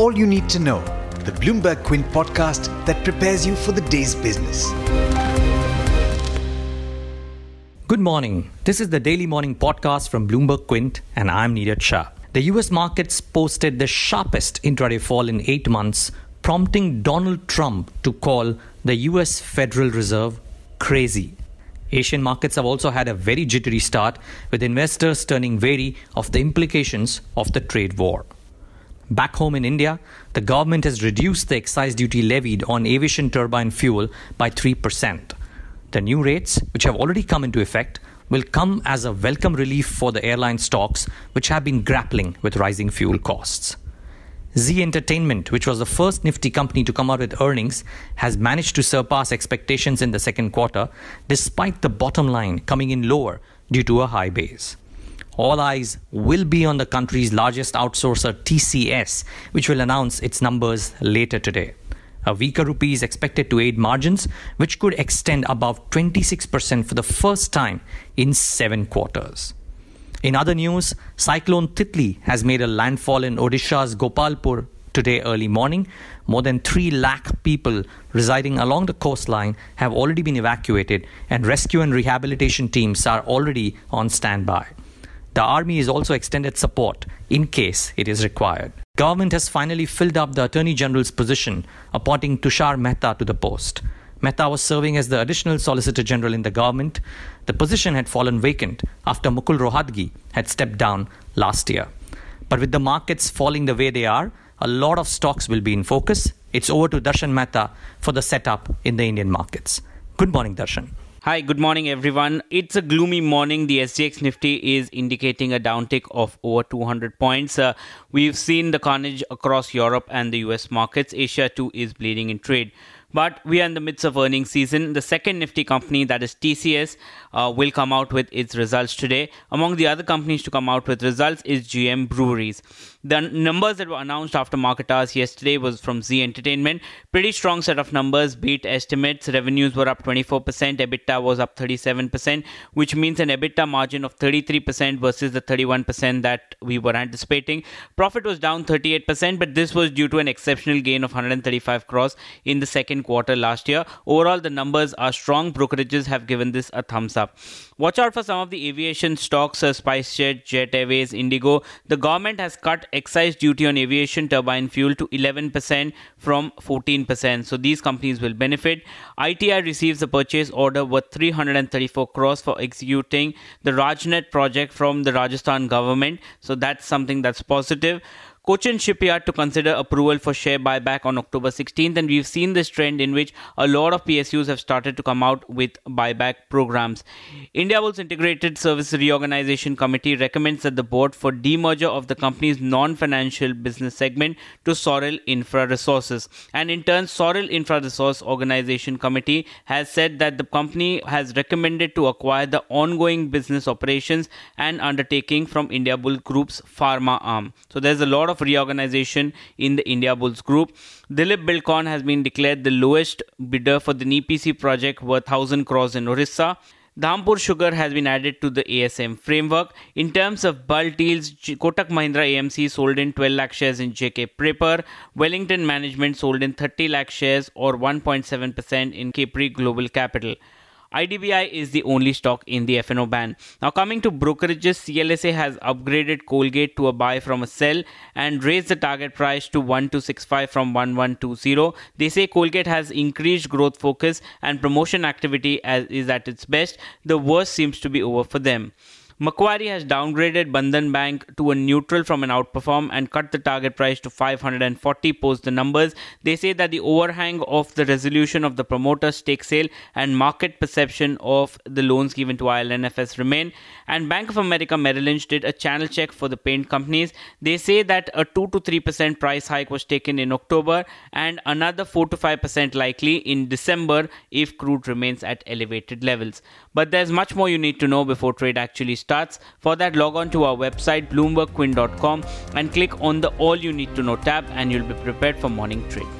all you need to know, the Bloomberg Quint podcast that prepares you for the day's business. Good morning. This is the daily morning podcast from Bloomberg Quint, and I'm Neeraj Shah. The US markets posted the sharpest intraday fall in eight months, prompting Donald Trump to call the US Federal Reserve crazy. Asian markets have also had a very jittery start, with investors turning wary of the implications of the trade war. Back home in India, the government has reduced the excise duty levied on aviation turbine fuel by 3%. The new rates, which have already come into effect, will come as a welcome relief for the airline stocks which have been grappling with rising fuel costs. Zee Entertainment, which was the first Nifty company to come out with earnings, has managed to surpass expectations in the second quarter, despite the bottom line coming in lower due to a high base. All eyes will be on the country's largest outsourcer, TCS, which will announce its numbers later today. A weaker rupee is expected to aid margins, which could extend above 26% for the first time in seven quarters. In other news, Cyclone Titli has made a landfall in Odisha's Gopalpur today early morning. More than 3 lakh people residing along the coastline have already been evacuated, and rescue and rehabilitation teams are already on standby. The army is also extended support in case it is required. Government has finally filled up the Attorney General's position, appointing Tushar Mehta to the post. Mehta was serving as the additional Solicitor General in the government. The position had fallen vacant after Mukul Rohatgi had stepped down last year. But with the markets falling the way they are, a lot of stocks will be in focus. It's over to Darshan Mehta for the setup in the Indian markets. Good morning, Darshan. Hi, good morning, everyone. It's a gloomy morning. The SGX Nifty is indicating a downtick of over 200 points. Uh, we've seen the carnage across Europe and the US markets. Asia, too, is bleeding in trade. But we are in the midst of earnings season. The second Nifty company, that is TCS, uh, will come out with its results today. Among the other companies to come out with results is GM Breweries. The numbers that were announced after market hours yesterday was from Zee Entertainment. Pretty strong set of numbers, beat estimates. Revenues were up 24%, EBITDA was up 37%, which means an EBITDA margin of 33% versus the 31% that we were anticipating. Profit was down 38%, but this was due to an exceptional gain of 135 crores in the second quarter last year. Overall, the numbers are strong. Brokerages have given this a thumbs up. Watch out for some of the aviation stocks, uh, SpiceJet, Jet Airways, Indigo. The government has cut excise duty on aviation turbine fuel to 11% from 14%. So these companies will benefit. ITI receives a purchase order worth 334 crores for executing the Rajnet project from the Rajasthan government. So that's something that's positive. Cochin Shipyard to consider approval for share buyback on October 16th, and we've seen this trend in which a lot of PSUs have started to come out with buyback programs. Indiabulls Integrated Service Reorganization Committee recommends that the board for demerger of the company's non-financial business segment to Soril Infra Resources, and in turn, Soril Infra Resource Organization Committee has said that the company has recommended to acquire the ongoing business operations and undertaking from Indiabulls Group's pharma arm. So there's a lot of reorganization in the India Bulls group. Dilip Buildcon has been declared the lowest bidder for the NEPC project worth 1000 crores in Orissa. Dhampur Sugar has been added to the ASM framework. In terms of bulk deals, Kotak Mahindra AMC sold in 12 lakh shares in JK Paper. Wellington Management sold in 30 lakh shares or 1.7% in Capri Global Capital. IDBI is the only stock in the FNO ban. Now, coming to brokerages, CLSA has upgraded Colgate to a buy from a sell and raised the target price to 1265 from 1120. They say Colgate has increased growth focus and promotion activity as is at its best. The worst seems to be over for them. Macquarie has downgraded Bandhan Bank to a neutral from an outperform and cut the target price to 540 post the numbers. They say that the overhang of the resolution of the promoter stake sale and market perception of the loans given to IL&FS remain. And Bank of America Merrill Lynch did a channel check for the paint companies. They say that a 2 to 3% price hike was taken in October and another 4 to 5% likely in December if crude remains at elevated levels. But there's much more you need to know before trade actually starts starts. For that, log on to our website bloombergquint.com and click on the All You Need to Know tab, and you'll be prepared for morning trade.